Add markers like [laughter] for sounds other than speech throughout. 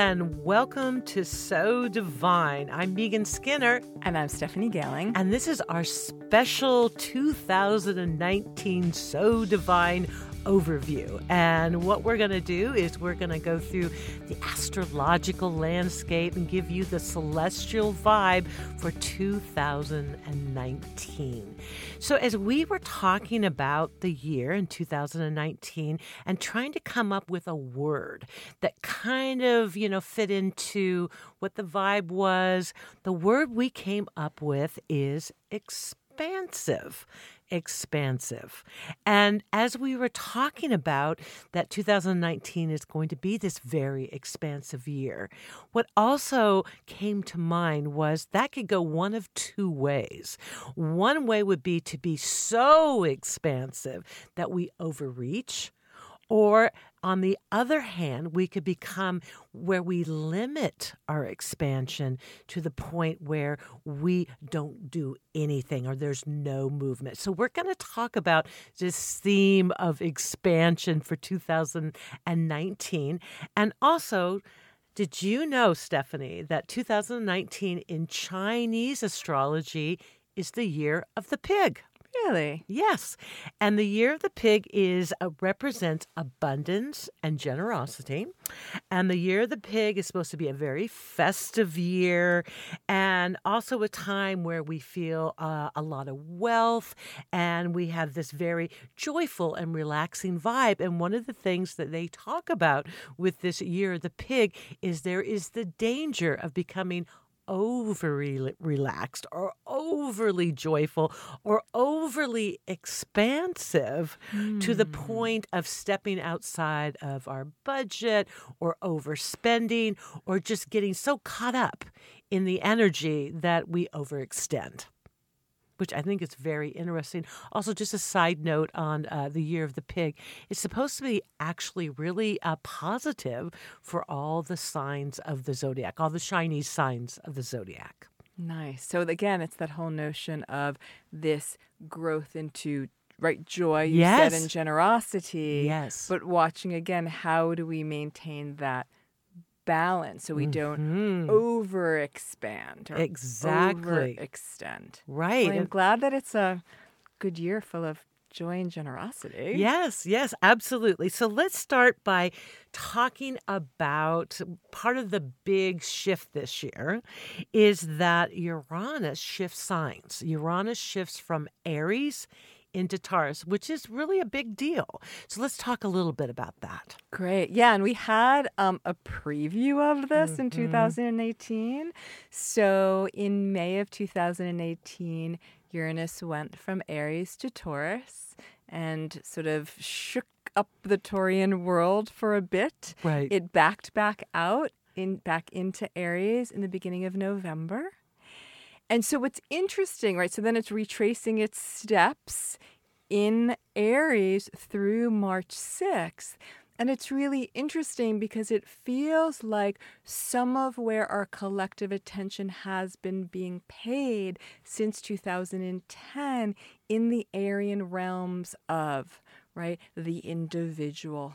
and welcome to So Divine. I'm Megan Skinner. And I'm Stephanie Gailing. And this is our special 2019 So Divine overview. And what we're going to do is we're going to go through the astrological landscape and give you the celestial vibe for 2019. So, as we were talking about the year in 2019 and trying to come up with a word that kind of, you know, fit into what the vibe was, the word we came up with is expansive expansive. And as we were talking about that 2019 is going to be this very expansive year, what also came to mind was that could go one of two ways. One way would be to be so expansive that we overreach or on the other hand, we could become where we limit our expansion to the point where we don't do anything or there's no movement. So, we're going to talk about this theme of expansion for 2019 and also. Did you know, Stephanie, that 2019 in Chinese astrology is the year of the pig? Really? Yes. And the year of the pig is uh, represents abundance and generosity. And the year of the pig is supposed to be a very festive year and also a time where we feel uh, a lot of wealth and we have this very joyful and relaxing vibe. And one of the things that they talk about with this year of the pig is there is the danger of becoming overly relaxed or overly joyful or overly expansive mm. to the hmm. point of stepping outside of our budget or overspending or just getting so caught up in the energy that we overextend which I think is very interesting. Also, just a side note on uh, the year of the pig, it's supposed to be actually really uh, positive for all the signs of the zodiac, all the Chinese signs of the zodiac. Nice. So again, it's that whole notion of this growth into right joy you yes. said and generosity. Yes. But watching again, how do we maintain that balance so we mm-hmm. don't overexpand or exactly overextend. Right. Well, I'm glad that it's a good year full of joy and generosity. Yes, yes, absolutely. So let's start by talking about part of the big shift this year is that Uranus shifts signs. Uranus shifts from Aries into Taurus, which is really a big deal. So let's talk a little bit about that. Great. Yeah. And we had um, a preview of this mm-hmm. in 2018. So in May of 2018, Uranus went from Aries to Taurus and sort of shook up the Taurian world for a bit. Right. It backed back out in back into Aries in the beginning of November. And so what's interesting, right? So then it's retracing its steps in Aries through March 6th. And it's really interesting because it feels like some of where our collective attention has been being paid since 2010 in the Arien realms of, right, the individual,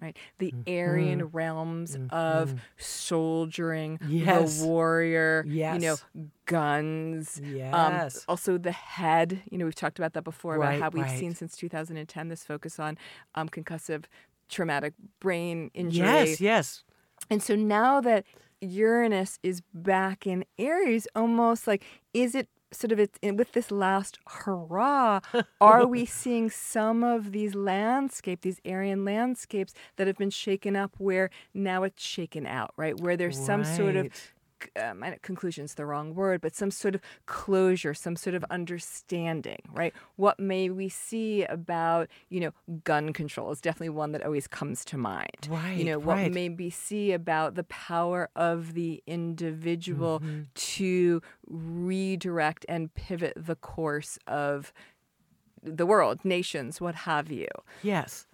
right? The mm-hmm. Arien realms mm-hmm. of soldiering, yes. the warrior, yes. you know, guns. Um, yes. Um, also the head. You know, we've talked about that before right, about how we've right. seen since 2010 this focus on um, concussive traumatic brain injury. Yes, yes. And so now that Uranus is back in Aries, almost like, is it sort of it's with this last hurrah, [laughs] are we seeing some of these landscape, these Arien landscapes that have been shaken up where now it's shaken out, right? Where there's right. some sort of um, conclusion's the wrong word, but some sort of closure, some sort of understanding, right? What may we see about, you know, gun control is definitely one that always comes to mind. Right. You know, right. what may we see about the power of the individual mm-hmm. to redirect and pivot the course of the world, nations, what have you. Yes.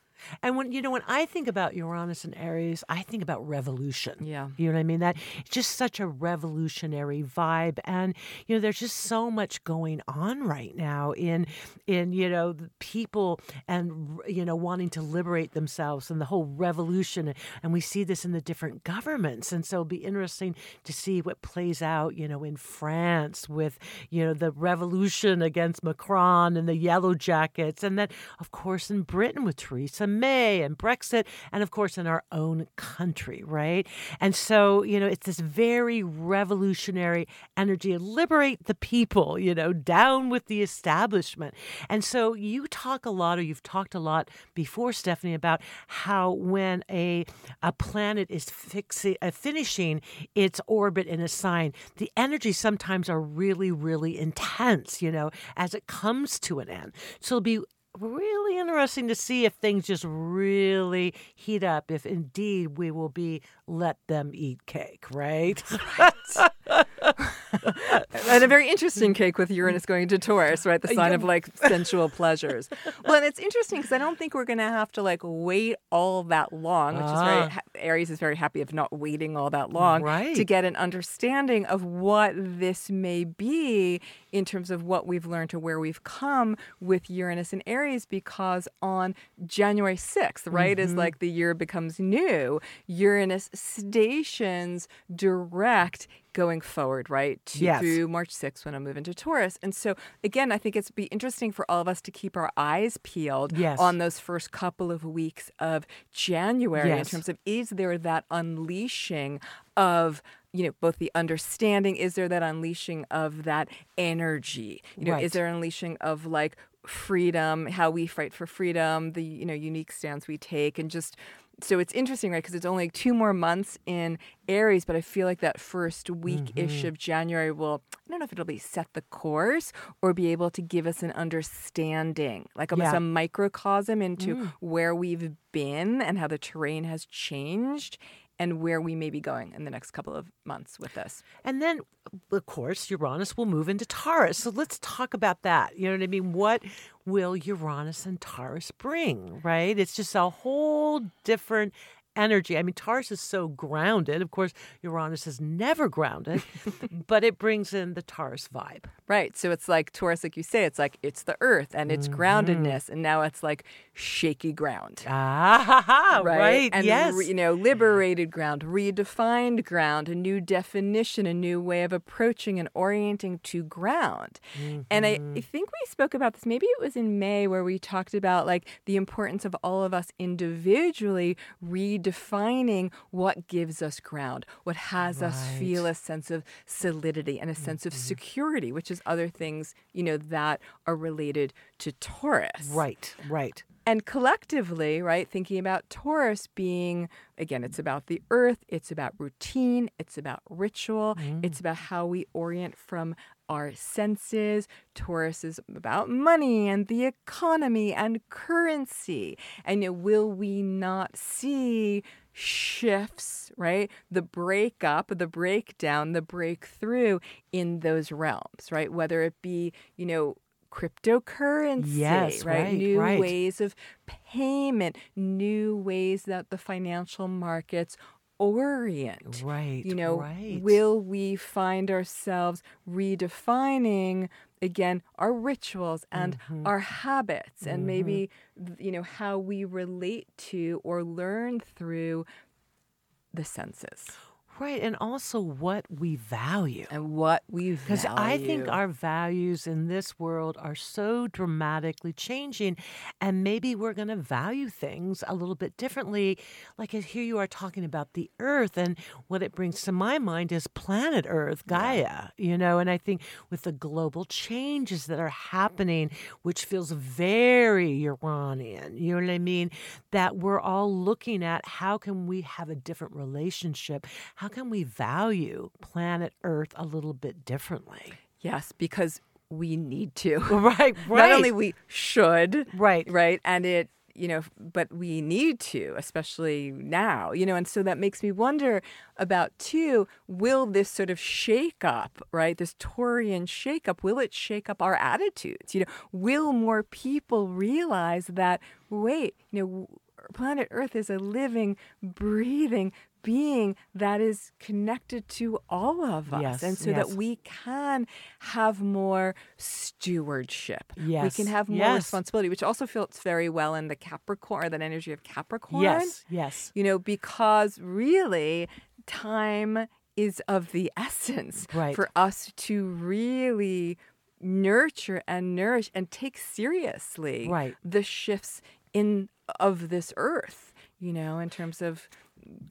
And when you know when I think about Uranus and Aries, I think about revolution. Yeah. You know what I mean? That it's just such a revolutionary vibe and you know there's just so much going on right now in in you know the people and you know wanting to liberate themselves and the whole revolution and we see this in the different governments and so it'll be interesting to see what plays out, you know, in France with you know the revolution against Macron and the yellow jackets and then of course in Britain with Theresa May and Brexit, and of course in our own country, right? And so, you know, it's this very revolutionary energy liberate the people, you know, down with the establishment. And so you talk a lot, or you've talked a lot before, Stephanie, about how when a, a planet is fixi- uh, finishing its orbit in a sign, the energy sometimes are really, really intense, you know, as it comes to an end. So it'll be really interesting to see if things just really heat up, if indeed we will be let them eat cake, right? [laughs] right. and a very interesting cake with Uranus going to Taurus, right? The sign of like sensual pleasures. Well, and it's interesting because I don't think we're going to have to like wait all that long, which is very, ah. Aries is very happy of not waiting all that long right. to get an understanding of what this may be in terms of what we've learned to where we've come with Uranus and Aries because on January 6th, right, mm-hmm. is like the year becomes new. Uranus stations direct going forward, right? To, yes. Through March 6th when I move into Taurus. And so, again, I think it's be interesting for all of us to keep our eyes peeled yes. on those first couple of weeks of January yes. in terms of is there that unleashing of you know both the understanding is there that unleashing of that energy you know right. is there unleashing of like freedom how we fight for freedom the you know unique stance we take and just so it's interesting, right? Because it's only two more months in Aries, but I feel like that first week ish mm-hmm. of January will, I don't know if it'll be set the course or be able to give us an understanding, like almost yeah. a microcosm into mm. where we've been and how the terrain has changed and where we may be going in the next couple of months with this. And then, of course, Uranus will move into Taurus. So let's talk about that. You know what I mean? What will Uranus and Taurus bring, right? It's just a whole different energy. I mean, Taurus is so grounded. Of course, Uranus is never grounded, [laughs] but it brings in the Taurus vibe. Right. So it's like Taurus, like you say, it's like it's the earth and its mm-hmm. groundedness. And now it's like shaky ground. Ah, right. right. And, yes. you know, liberated ground, redefined ground, a new definition, a new way of approaching and orienting to ground. Mm-hmm. And I, I mm-hmm. think we spoke about this, maybe it was in May, where we talked about like the importance of all of us individually redefining what gives us ground, what has right. us feel a sense of solidity and a sense mm-hmm. of security, which is other things, you know, that are related to Taurus. Right, right. And collectively, right, thinking about Taurus being, again, it's about the earth, it's about routine, it's about ritual, mm. it's about how we orient from our senses. Taurus is about money and the economy and currency. And will we not see shifts, right? The breakup, the breakdown, the breakthrough in those realms, right? Whether it be, you know, cryptocurrency, yes, right? right? New right. ways of payment, new ways that the financial markets orient. Right. You know, right. will we find ourselves redefining again our rituals and mm-hmm. our habits and mm-hmm. maybe you know how we relate to or learn through the senses Right, and also what we value. And what we value. Because I think our values in this world are so dramatically changing, and maybe we're going to value things a little bit differently. Like here you are talking about the earth, and what it brings to my mind is planet Earth, Gaia, yeah. you know, and I think with the global changes that are happening, which feels very Uranian, you know what I mean? That we're all looking at how can we have a different relationship? how can we value planet Earth a little bit differently? Yes, because we need to. [laughs] Right, right. Not only we should, right, right, and it you know, but we need to, especially now, you know, and so that makes me wonder about too, will this sort of shake up, right? This Taurian shake up, will it shake up our attitudes? You know, will more people realize that, wait, you know, planet Earth is a living, breathing being that is connected to all of us. Yes, and so yes. that we can have more stewardship. We can have more yes. responsibility, which also fits very well in the Capricorn, that energy of Capricorn. Yes, yes. You know, because really time is of the essence Right. for us to really nurture and nourish and take seriously Right. the shifts in of this earth, you know, in terms of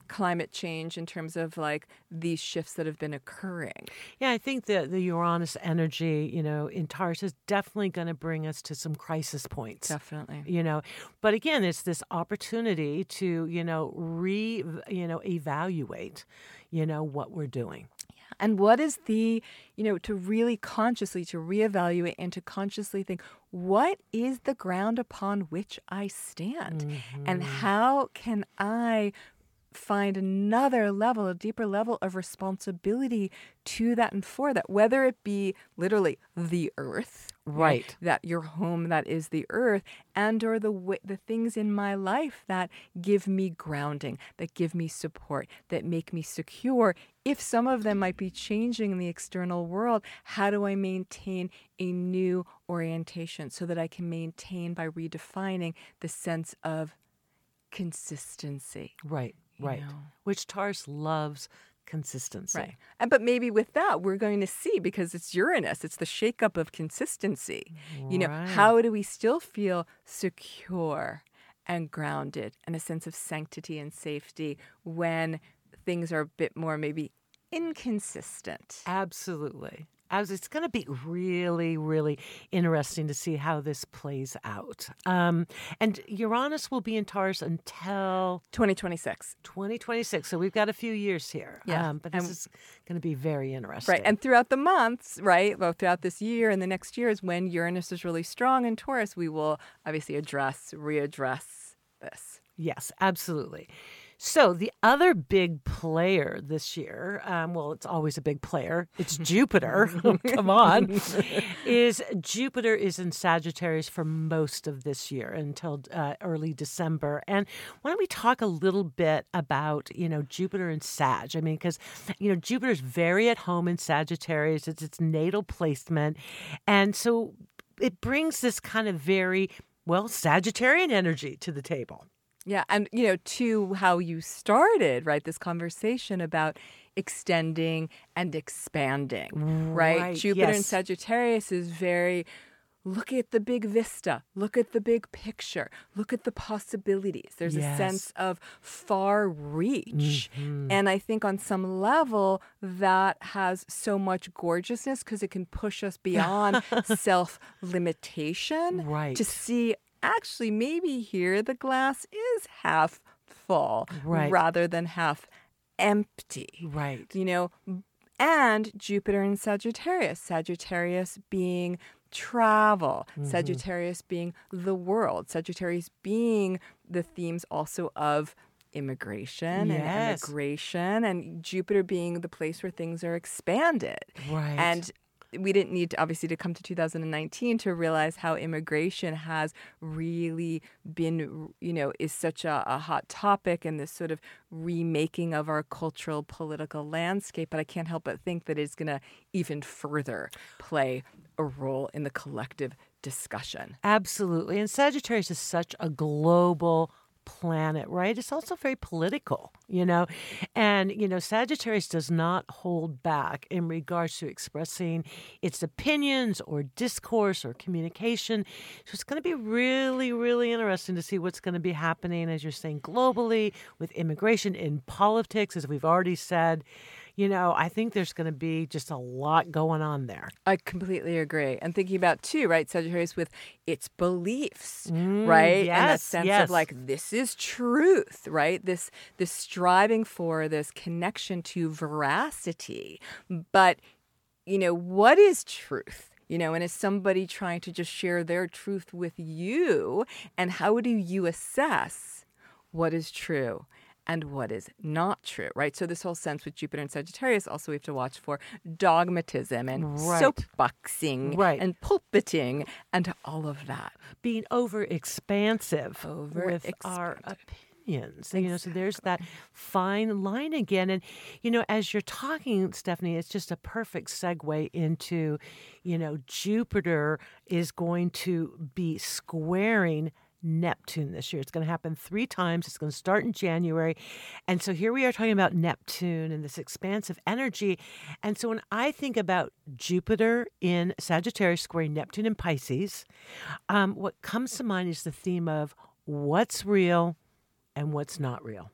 climate change, in terms of like these shifts that have been occurring. Yeah, I think that the Uranus energy, you know, in Taurus is definitely going to bring us to some crisis points. Definitely. You know, but again, it's this opportunity to, you know, re, you know, evaluate, you know, what we're doing. Yeah. And what is the, you know, to really consciously to reevaluate and to consciously think, what is the ground upon which I stand? And mm-hmm. how can I find another level, a deeper level of responsibility to that and for that, whether it be literally the earth, Right. That your home that is the earth, and or the the things in my life that give me grounding, that give me support, that make me secure. If some of them might be changing in the external world, how do I maintain a new orientation so that I can maintain by redefining the sense of consistency? Right, right. know. Which Taurus loves consistency. Right. And but maybe with that we're going to see because it's Uranus, it's the shakeup of consistency. You know, how do we still feel secure and grounded and a sense of sanctity and safety when things are a bit more maybe inconsistent? Absolutely. As it's going to be really, really interesting to see how this plays out. Um, and Uranus will be in Taurus until 2026. 2026. So we've got a few years here. Yeah. Um, but this And- is going to be very interesting. Right. And throughout the months, right, well, throughout this year and the next year is when Uranus is really strong in Taurus, we will obviously address, readdress this. Yes, absolutely. So the other big player this year, um, well, it's always a big player. It's Jupiter. [laughs] [laughs] Come on, is Jupiter is in Sagittarius for most of this year until uh, early December. And why don't we talk a little bit about you know Jupiter and Sag? I mean, because you know Jupiter's very at home in Sagittarius. It's its natal placement, and so it brings this kind of very well Sagittarian energy to the table. Yeah, and you know, to how you started, right? This conversation about extending and expanding, right? Right, Jupiter yes. Sagittarius is very look at the big vista, look at the big picture, look at the possibilities. There's Yes. a sense of far reach. Mm-hmm. And I think on some level that has so much gorgeousness because it can push us beyond [laughs] self limitation Right. to see actually maybe here the glass is half full Right. rather than half empty. Right. You know, and Jupiter in Sagittarius, Sagittarius being travel, Mm-hmm. Sagittarius being the world, Sagittarius being the themes also of immigration and Yes. immigration and Jupiter being the place where things are expanded. Right. And we didn't need to obviously to come to 2019 to realize how immigration has really been you know is such a, a hot topic and this sort of remaking of our cultural political landscape but i can't help but think that it's going to even further play a role in the collective discussion Absolutely. And Sagittarius is such a global planet, right? It's also very political, you know. And, you know, Sagittarius does not hold back in regards to expressing its opinions or discourse or communication. So it's going to be really, really interesting to see what's going to be happening, as you're saying, globally with immigration, in politics, as we've already said. You know, I think there's going to be just a lot going on there. I completely agree. And thinking about too, right, Sagittarius with its beliefs, mm, right? and that sense yes. of like this is truth, right? This this striving for this connection to veracity. But you know, what is truth? You know, and is somebody trying to just share their truth with you? And how do you assess what is true and what is not true, right? So this whole sense with Jupiter and Sagittarius, also we have to watch for dogmatism and Right. soapboxing Right. and pulpiting and all of that. being over expansive with our opinions. You know, so there's that fine line again. And, you know, as you're talking, Stephanie, it's just a perfect segue into, you know, Jupiter is going to be squaring Neptune this year. It's going to happen three times. It's going to start in January. And so here we are talking about Neptune and this expansive energy. And so when I think about Jupiter in Sagittarius squaring Neptune in Pisces, um, what comes to mind is the theme of what's real and what's not real.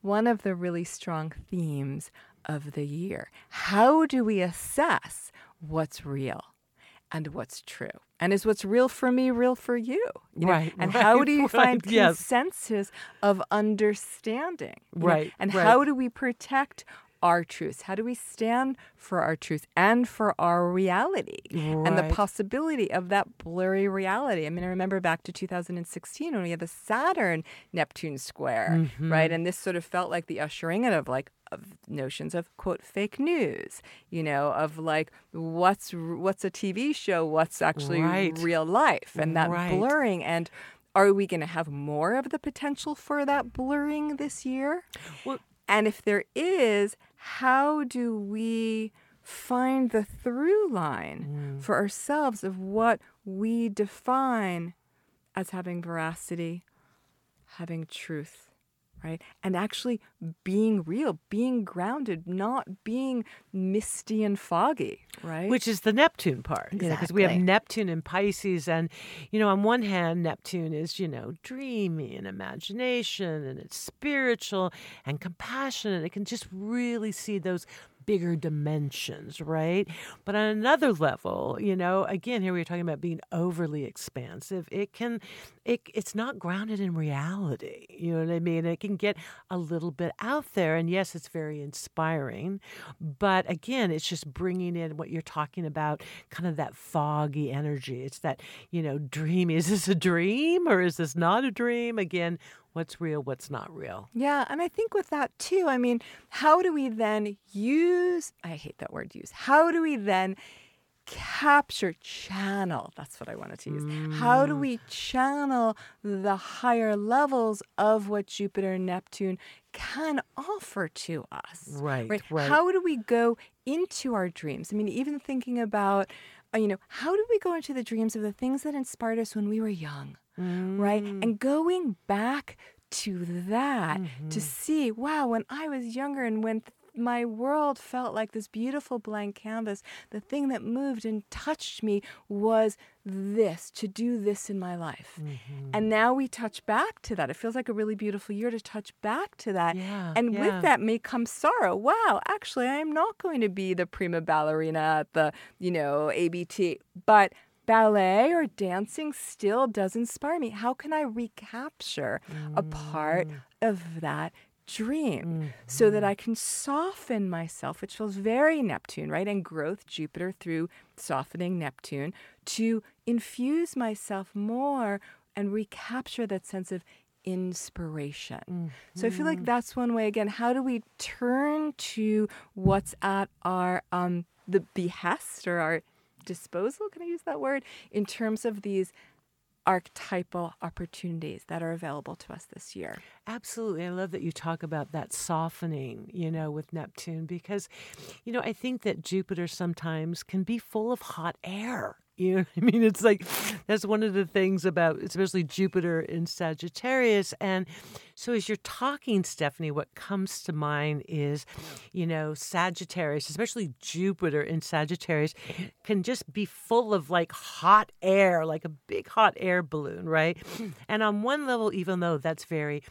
One of the really strong themes of the year. How do we assess what's real and what's true? And is what's real for me real for you? You know, Right, And how do you [laughs] right, find yes. consensus of understanding? you know? Right, And right. how do we protect our truths? How do we stand for our truth and for our reality and the possibility of that blurry reality? I mean, I remember back to 2016 when we had the Saturn Neptune square, mm-hmm. right? And this sort of felt like the ushering in of like of notions of quote fake news, you know, of like what's what's a TV show, what's actually Right. real life, and that Right. blurring and. Are we going to have more of the potential for that blurring this year? Well- And if there is, how do we find the through line mm. for ourselves of what we define as having veracity, having truth, right? And actually being real, being grounded, not being misty and foggy, right? Which is the Neptune part, because we have Neptune in Pisces, and you know, on one hand, Neptune is you know dreamy and imagination, and it's spiritual and compassionate. It can just really see those bigger dimensions, right? But on another level, you know, again, here we're talking about being overly expansive. It can, it, it's not grounded in reality. You know what I mean? It can get a little bit out there, and yes, it's very inspiring. But again, it's just bringing in what you're talking about, kind of that foggy energy. It's that you know, dream. [laughs] Is this a dream or is this not a dream? Again, what's real, what's not real. Yeah, and I think with that too, I mean, how do we then use, I hate that word use, how do we then capture, channel, that's what I wanted to use. How do mm. we channel the higher levels of what Jupiter and Neptune can offer to us? Right, right. right. How do we go into our dreams? I mean, even thinking about, Uh, you know, how do we go into the dreams of the things that inspired us when we were young? right? Mm. And going back to that to mm-hmm. see, wow, when I was younger and when my world felt like this beautiful blank canvas, the thing that moved and touched me was this, to do this in my life. And mm-hmm. now we touch back to that. It feels like a really beautiful year to touch back to that. Yeah, and yeah. with that may come sorrow. Wow, actually, I am not going to be the prima ballerina at the, you know, ABT, but ballet or dancing still does inspire me. How can I recapture a part mm. of that dream so that I can soften myself, which feels very Neptune, right? And growth, Jupiter through softening Neptune to infuse myself more and recapture that sense of inspiration. So I feel like that's one way again, how do we turn to what's at our um the behest or our disposal, can I use that word, in terms of these archetypal opportunities that are available to us this year. Absolutely. I love that you talk about that softening, you know, with Neptune, because, you know, I think that Jupiter sometimes can be full of hot air. You know I mean? It's like that's one of the things about especially Jupiter in Sagittarius. And so as you're talking, Stephanie, what comes to mind is, you know, Sagittarius, especially Jupiter in Sagittarius, can just be full of like hot air, like a big hot air balloon, right? Hmm. And on one level, even though that's very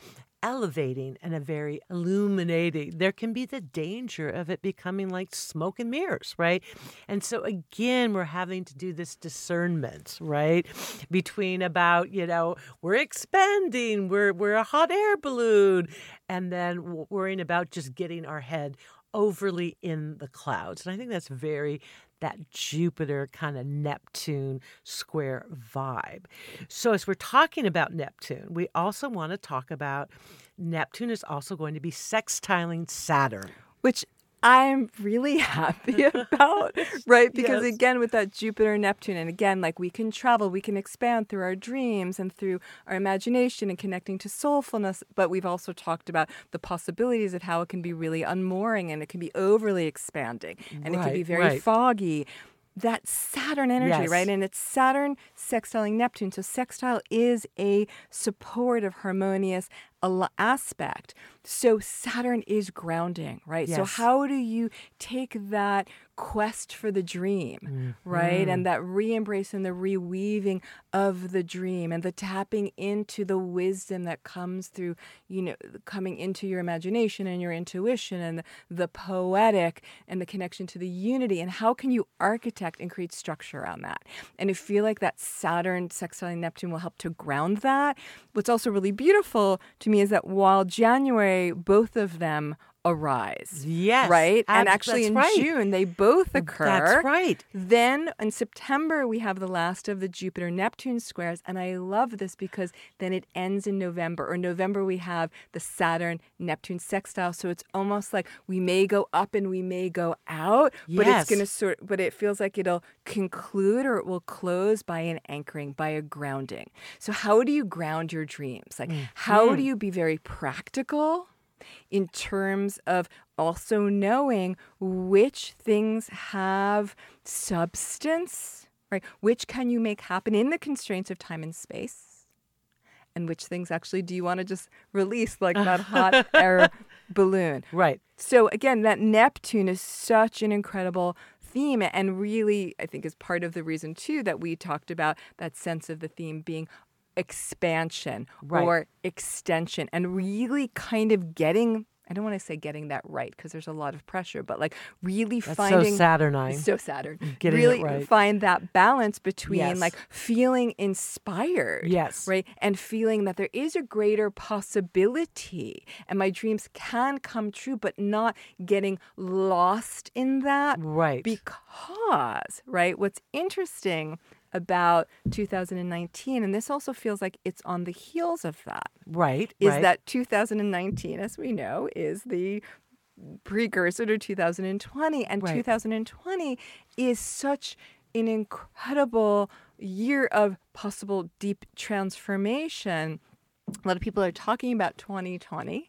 elevating and a very illuminating. There can be the danger of it becoming like smoke and mirrors, right? And so again, we're having to do this discernment, right? Between about, you know, we're expanding, we're we're a hot air balloon, and then worrying about just getting our head overly in the clouds. And I think that's very that Jupiter kind of Neptune square vibe. So, as we're talking about Neptune, we also want to talk about Neptune is also going to be sextiling Saturn. Which I'm really [laughs] happy [laughs] about, right? Because Yes. again, with that Jupiter Neptune, and again, like we can travel, we can expand through our dreams and through our imagination and connecting to soulfulness. But we've also talked about the possibilities of how it can be really unmooring and it can be overly expanding and it can be very right. foggy. That Saturn energy, Yes. right? And it's Saturn sextiling Neptune. So sextile is a supportive, harmonious aspect. So Saturn is grounding, right? So how do you take that quest for the dream, right? Mm-hmm. And that re-embrace and the reweaving of the dream and the tapping into the wisdom that comes through, you know, coming into your imagination and your intuition and the, the poetic and the connection to the unity and how can you architect and create structure around that? And I feel like that Saturn sextiling Neptune will help to ground that. What's also really beautiful to me is that while January, both of them arise. Yes, Right? and actually in right. June, they both occur. That's right. Then in September, we have the last of the Jupiter Neptune squares. And I love this because then it ends in November. Or November, we have the Saturn Neptune sextile. So it's almost like we may go up and we may go out, but it's going to sort but it feels like it'll conclude or it will close by an anchoring, by a grounding. So, how do you ground your dreams? Like, how do you be very practical? In terms of also knowing which things have substance, right? Which can you make happen in the constraints of time and space? And which things actually do you want to just release like that hot [laughs] air balloon? Right. So again, that Neptune is such an incredible theme and really I think is part of the reason too that we talked about that sense of the theme being expansion Right. or extension and really kind of getting I don't want to say getting that right because there's a lot of pressure, but like really That's finding so Saturnine. so Saturn. Mm, getting it really right. find that balance between Yes. like feeling inspired. Yes. Right. And feeling that there is a greater possibility and my dreams can come true, but not getting lost in that. Right. Because, right, what's interesting about 2019, and this also feels like it's on the heels of that, right. is right. that 2019, as we know, is the precursor to 2020. And Right. 2020 is such an incredible year of possible deep transformation. A lot of people are talking about 2020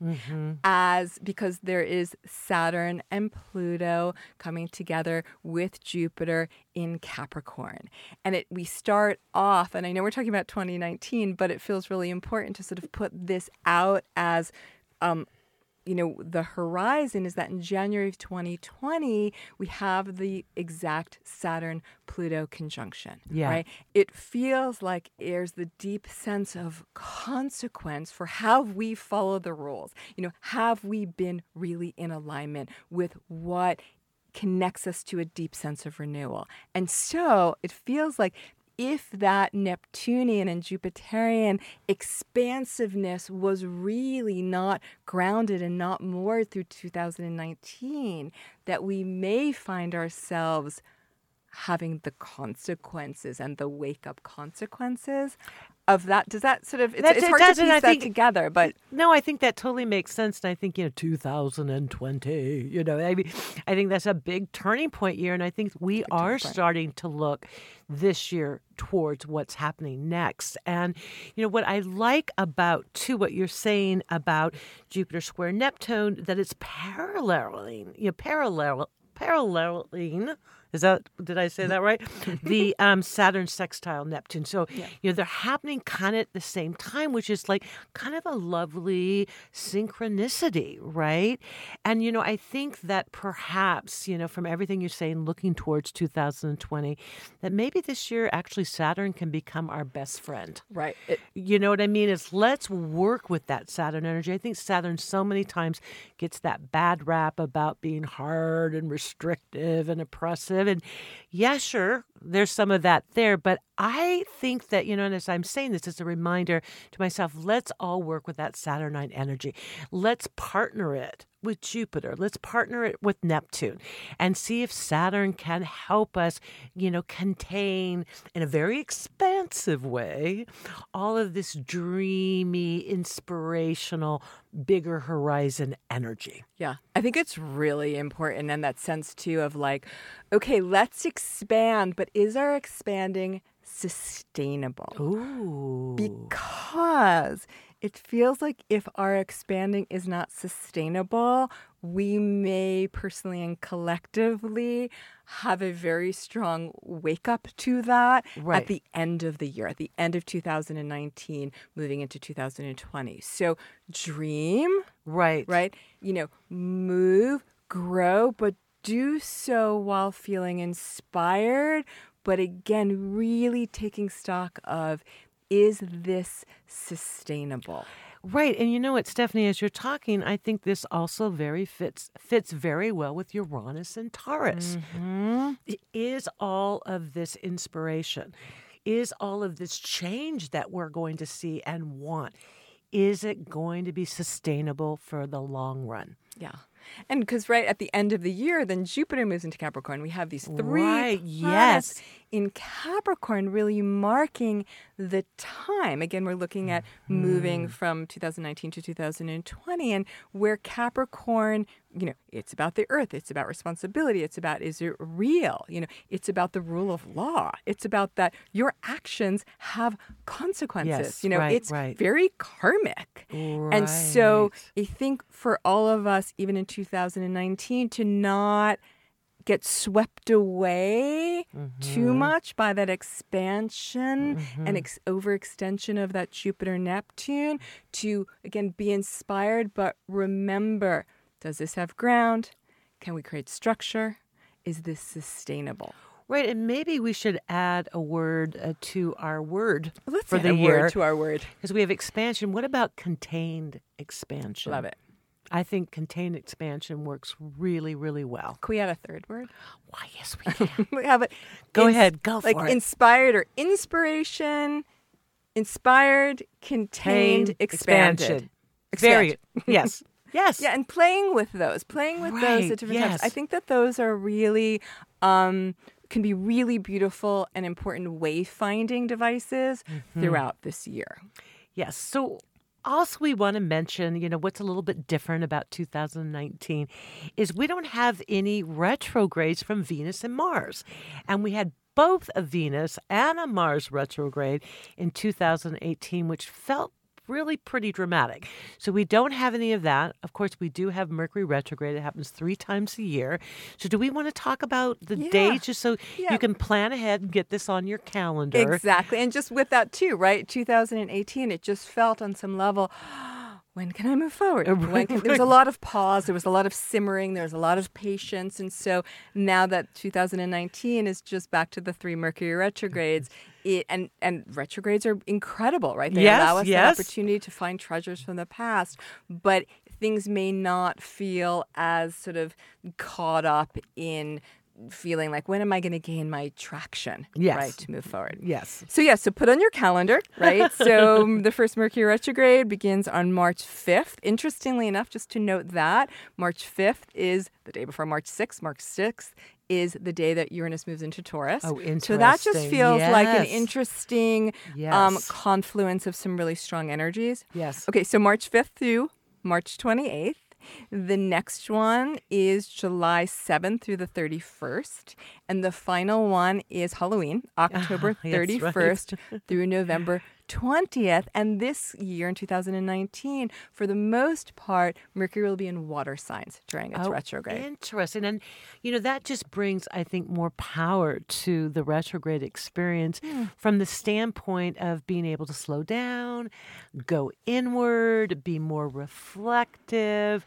as because there is Saturn and Pluto coming together with Jupiter in Capricorn. And it we start off and I know we're talking about 2019, but it feels really important to sort of put this out as um, you know, the horizon is that in January of 2020, we have the exact Saturn Pluto conjunction. Yeah. Right? It feels like there's the deep sense of consequence for have we followed the rules. You know, have we been really in alignment with what connects us to a deep sense of renewal? And so it feels like if that Neptunian and Jupiterian expansiveness was really not grounded and not moored through 2019, that we may find ourselves having the consequences and the wake up consequences of that. Does that sort of, it's, it's it hard does, to piece that think- together, but No, I think that totally makes sense. And I think, you know, 2020, you know, I mean, I think that's a big turning point year. And I think we are starting to look this year towards what's happening next. And, you know, what I like about, too, what you're saying about Jupiter square Neptune, that it's paralleling, you know, parallel, paralleling. Is that did I say that right? [laughs] the um, Saturn sextile Neptune. So you know they're happening kind of at the same time, which is like kind of a lovely synchronicity, right? And you know I think that perhaps you know from everything you're saying, looking towards 2020, that maybe this year actually Saturn can become our best friend. right. It, You know what I mean? Is let's work with that Saturn energy. I think Saturn so many times gets that bad rap about being hard and restrictive and oppressive. And yeah, sure, there's some of that there. But I think that, you know, and as I'm saying this, it's a reminder to myself let's all work with that Saturnine energy. Let's partner it with Jupiter. Let's partner it with Neptune and see if Saturn can help us, you know, contain in a very expansive way all of this dreamy, inspirational, bigger horizon energy. Yeah, I think it's really important in that sense too of like, okay, let's expand, but is our expanding sustainable? Ooh. Because it feels like if our expanding is not sustainable, we may personally and collectively have a very strong wake up to that Right. at the end of the year, at the end of 2019, moving into 2020. So dream, right. right? You know, move, grow, but do so while feeling inspired. But again, really taking stock of is this sustainable? Right. And you know what, Stephanie, as you're talking, I think this also very fits fits very well with Uranus and Taurus. Mm-hmm. Is all of this inspiration, is all of this change that we're going to see and want, is it going to be sustainable for the long run? Yeah. And because right at the end of the year, then Jupiter moves into Capricorn. We have these three Right, planets yes. In Capricorn, really marking the time. Again, we're looking at Mm-hmm. moving from 2019 to 2020, and where Capricorn, you know, it's about the Earth, it's about responsibility, it's about is it real? You know, it's about the rule of law. It's about that your actions have consequences. Yes, you know, right, it's right. very karmic. And so I think for all of us, even in 2019, to not get swept away too much by that expansion and ex- overextension of that Jupiter Neptune, to again be inspired, but remember does this have ground? Can we create structure? Is this sustainable? Right, and maybe we should add a word uh, to our word Let's for add the a year word to our word. because we have expansion. What about contained expansion? Love it. I think contained expansion works really, really well. Can we add a third word? Why, yes, we can. [laughs] we have it. Go ahead, go like for it. Like inspired or inspiration, inspired, contained, Contained expanded. Very, Expand. [laughs] yes, yes. Yeah, and playing with those, playing with those at different times. I think that those are really um, can be really beautiful and important wayfinding devices Mm-hmm. throughout this year. Yes. So also we want to mention, you know, what's a little bit different about 2019 is we don't have any retrogrades from Venus and Mars. And we had both a Venus and a Mars retrograde in 2018, which felt really pretty dramatic. So we don't have any of that. Of course, we do have Mercury retrograde. It happens three times a year. So do we want to talk about the Yeah. dates just so Yeah. you can plan ahead and get this on your calendar? Exactly. And just with that too, right? 2018, it just felt on some level. [gasps] When can I move forward? Uh, when can, there was a lot of pause. There was a lot of simmering. There was a lot of patience. And so now that 2019 is just back to the three Mercury retrogrades, it, and and retrogrades are incredible, right? They Yes, allow us yes. the opportunity to find treasures from the past, but things may not feel as sort of caught up in feeling like when am I going to gain my traction, Yes. right, to move forward. Yes. So yeah, so put on your calendar, [laughs] right? so the first Mercury retrograde begins on March 5th. Interestingly enough, just to note that March 5th is the day before March 6th. March 6th is the day that Uranus moves into Taurus. Oh, interesting. So that just feels like an Yes. interesting um, confluence of some really strong energies. Yes. Okay, so March 5th through March 28th. The next one is July 7th through the 31st. And the final one is Halloween, [laughs] October That's right. 31st through November 20th. And this year in 2019, for the most part, Mercury will be in water signs during its Oh, retrograde. Interesting. And, you know, that just brings, I think, more power to the retrograde experience Hmm. from the standpoint of being able to slow down, go inward, be more reflective,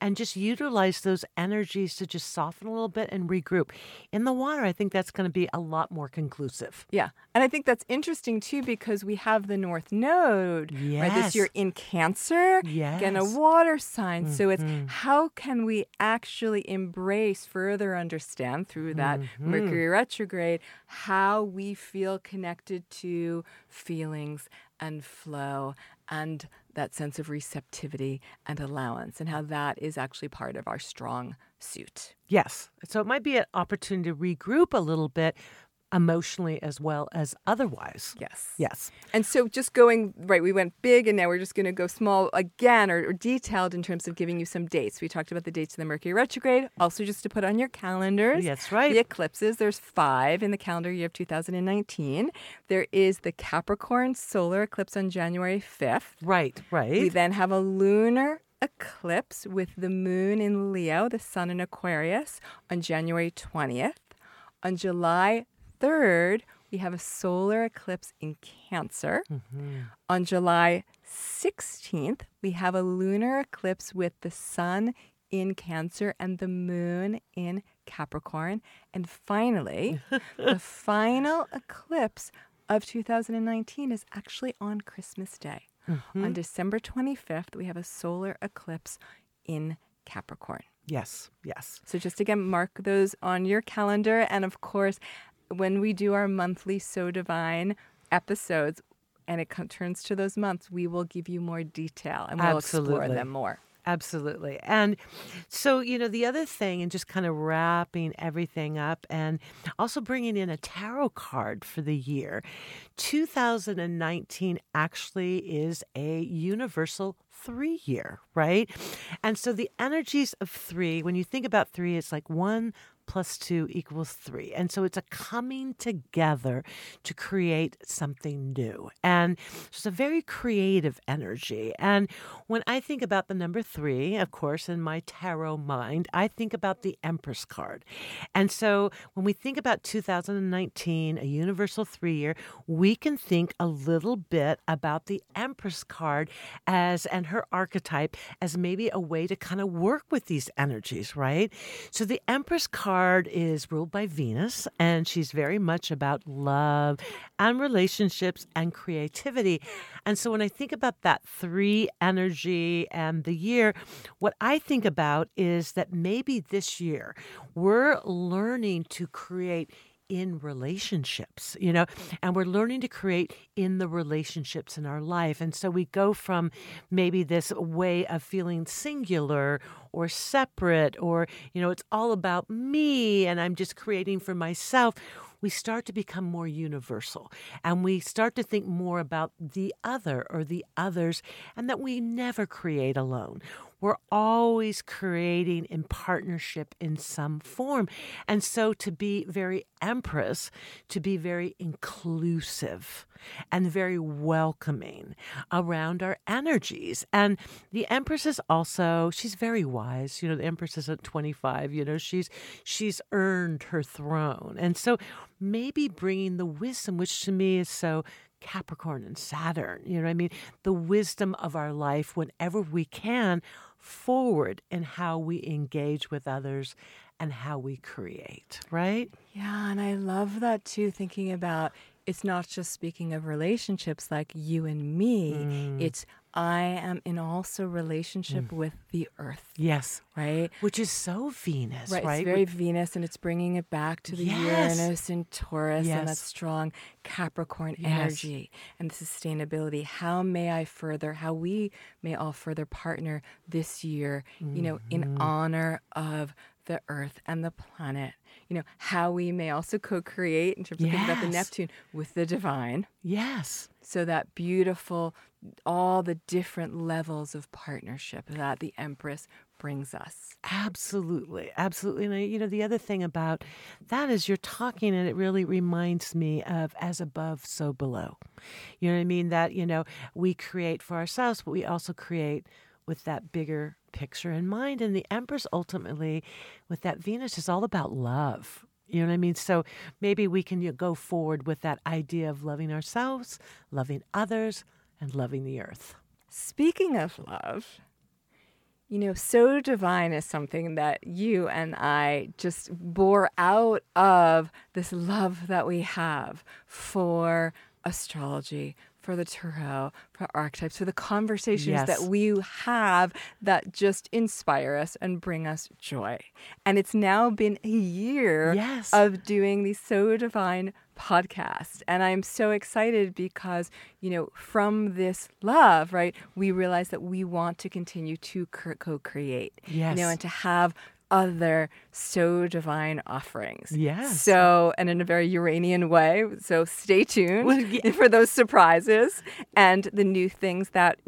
and just utilize those energies to just soften a little bit and regroup. In the water, I think that's going to be a lot more conclusive. Yeah. And I think that's interesting too because we have have the North Node right, this year in Cancer, again, a water sign. So it's Mhm. how can we actually embrace, further understand through that Mhm. Mercury retrograde, how we feel connected to feelings and flow and that sense of receptivity and allowance, and how that is actually part of our strong suit. Yes. So it might be an opportunity to regroup a little bit emotionally as well as otherwise. Yes. Yes. And so just going, right, we went big and now we're just going to go small again or, or detailed in terms of giving you some dates. We talked about the dates of the Mercury retrograde, also just to put on your calendars. That's right. The eclipses, there's five in the calendar year of 2019. There is the Capricorn solar eclipse on January 5th. Right, right. We then have a lunar eclipse with the moon in Leo, the sun in Aquarius on January 20th. On July 3rd, we have a solar eclipse in Cancer. Mhm. On July 16th, we have a lunar eclipse with the sun in Cancer and the moon in Capricorn. And finally, the [laughs] final eclipse of 2019 is actually on Christmas Day. Mm-hmm. On December 25th, we have a solar eclipse in Capricorn. Yes, yes. So just again, mark those on your calendar. And of course, when we do our monthly So Divine episodes and it turns to those months, we will give you more detail and we'll explore them more. Absolutely. And so, you know, the other thing, and just kind of wrapping everything up and also bringing in a tarot card for the year, 2019 actually is a universal three year, right? And so the energies of three, when you think about three, it's like one plus two equals three. And so it's a coming together to create something new. And it's a very creative energy. And when I think about the number three, of course, in my tarot mind, I think about the Empress card. And so when we think about 2019, a universal three year, we can think a little bit about the Empress card as and her archetype as maybe a way to kind of work with these energies, right? So the Empress card is ruled by Venus, and she's very much about love and relationships and creativity. And so when I think about that three energy and the year, what I think about is that maybe this year we're learning to create in relationships, you know, and we're learning to create in the relationships in our life. And so we go from maybe this way of feeling singular or separate, or, you know, it's all about me and I'm just creating for myself. We start to become more universal and we start to think more about the other or the others, and that we never create alone. We're always creating in partnership in some form. And so to be very empress, to be very inclusive and very welcoming around our energies. And the empress is also, she's very wise. You know, the empress isn't 25, you know, she's she's earned her throne. And so maybe bringing the wisdom which to me is so Capricorn and Saturn, you know what I mean? The wisdom of our life whenever we can forward in how we engage with others and how we create, right? Yeah, and I love that too, thinking about it's not just speaking of relationships like you and me, Mm. it's I am in also relationship with the earth, Yes. right? Which is so Venus, right? Right, it's very Venus, and it's bringing it back to the Yes. Uranus and Taurus and that strong Capricorn Yes. energy and the sustainability. How may I further? How we may all further partner this year? You know, Mm-hmm. in honor of the Earth and the planet. You know, how we may also co-create in terms of thinking about the Neptune with the divine. yes. So that beautiful, all the different levels of partnership that the Empress brings us. Absolutely, absolutely. And I, you know, the other thing about that is you're talking, and it really reminds me of as above, so below. You know what I mean? That you know we create for ourselves, but we also create with that bigger picture in mind. And the Empress ultimately, with that Venus, is all about love. You know what I mean? So maybe we can you know, go forward with that idea of loving ourselves, loving others, and loving the earth. Speaking of love, you know, so divine is something that you and I just bore out of this love that we have for astrology, for the tarot, for archetypes, for the conversations Yes. that we have that just inspire us and bring us joy. And it's now been a year Yes. of doing the So Divine podcast. And I'm so excited because, you know, from this love, right, we realize that we want to continue to co create. Yes. You know, and to have other so divine offerings. Yes. So, and in a very Uranian way. So stay tuned Well, yeah. [laughs] for those surprises and the new things that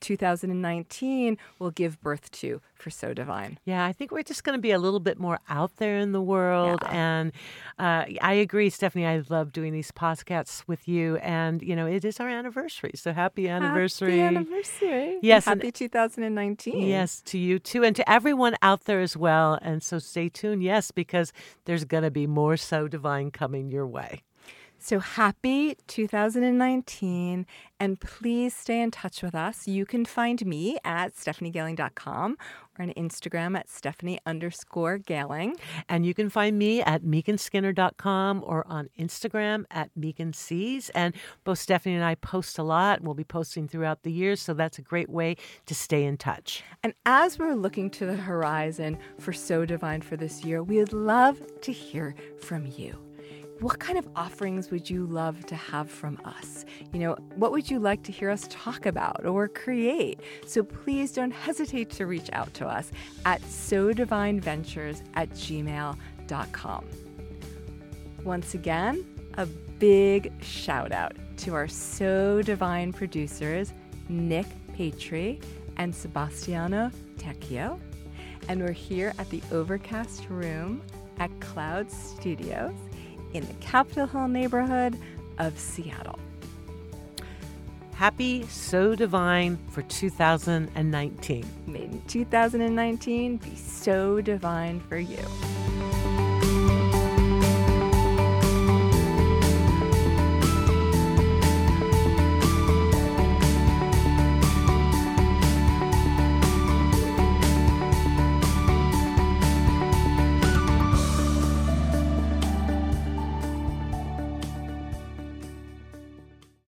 2019 will give birth to for So Divine. Yeah, I think we're just going to be a little bit more out there in the world. Yeah. And uh, I agree, Stephanie. I love doing these podcasts with you. And, you know, it is our anniversary. So happy anniversary. Happy anniversary. Yes, and- Happy 2019. Yes, to you too, and to everyone out there as well. And so stay tuned, yes, because there's going to be more So Divine coming your way. So happy 2019 and please stay in touch with us. You can find me at stephaniegailing.com or on Instagram at stephanie underscore gailing. And you can find me at meekanskinner.com or on Instagram at meekansees. And both Stephanie and I post a lot. We'll be posting throughout the year, so that's a great way to stay in touch. And as we're looking to the horizon for So Divine for this year, we would love to hear from you. What kind of offerings would you love to have from us? You know, what would you like to hear us talk about or create? So please don't hesitate to reach out to us at so divineventures at gmail.com. Once again, a big shout out to our So Divine producers, Nick Patry and Sebastiano Tecchio. And we're here at the Overcast Room at Cloud Studios in the Capitol Hill neighborhood of Seattle. Happy So Divine for 2019. May 2019 be so divine for you.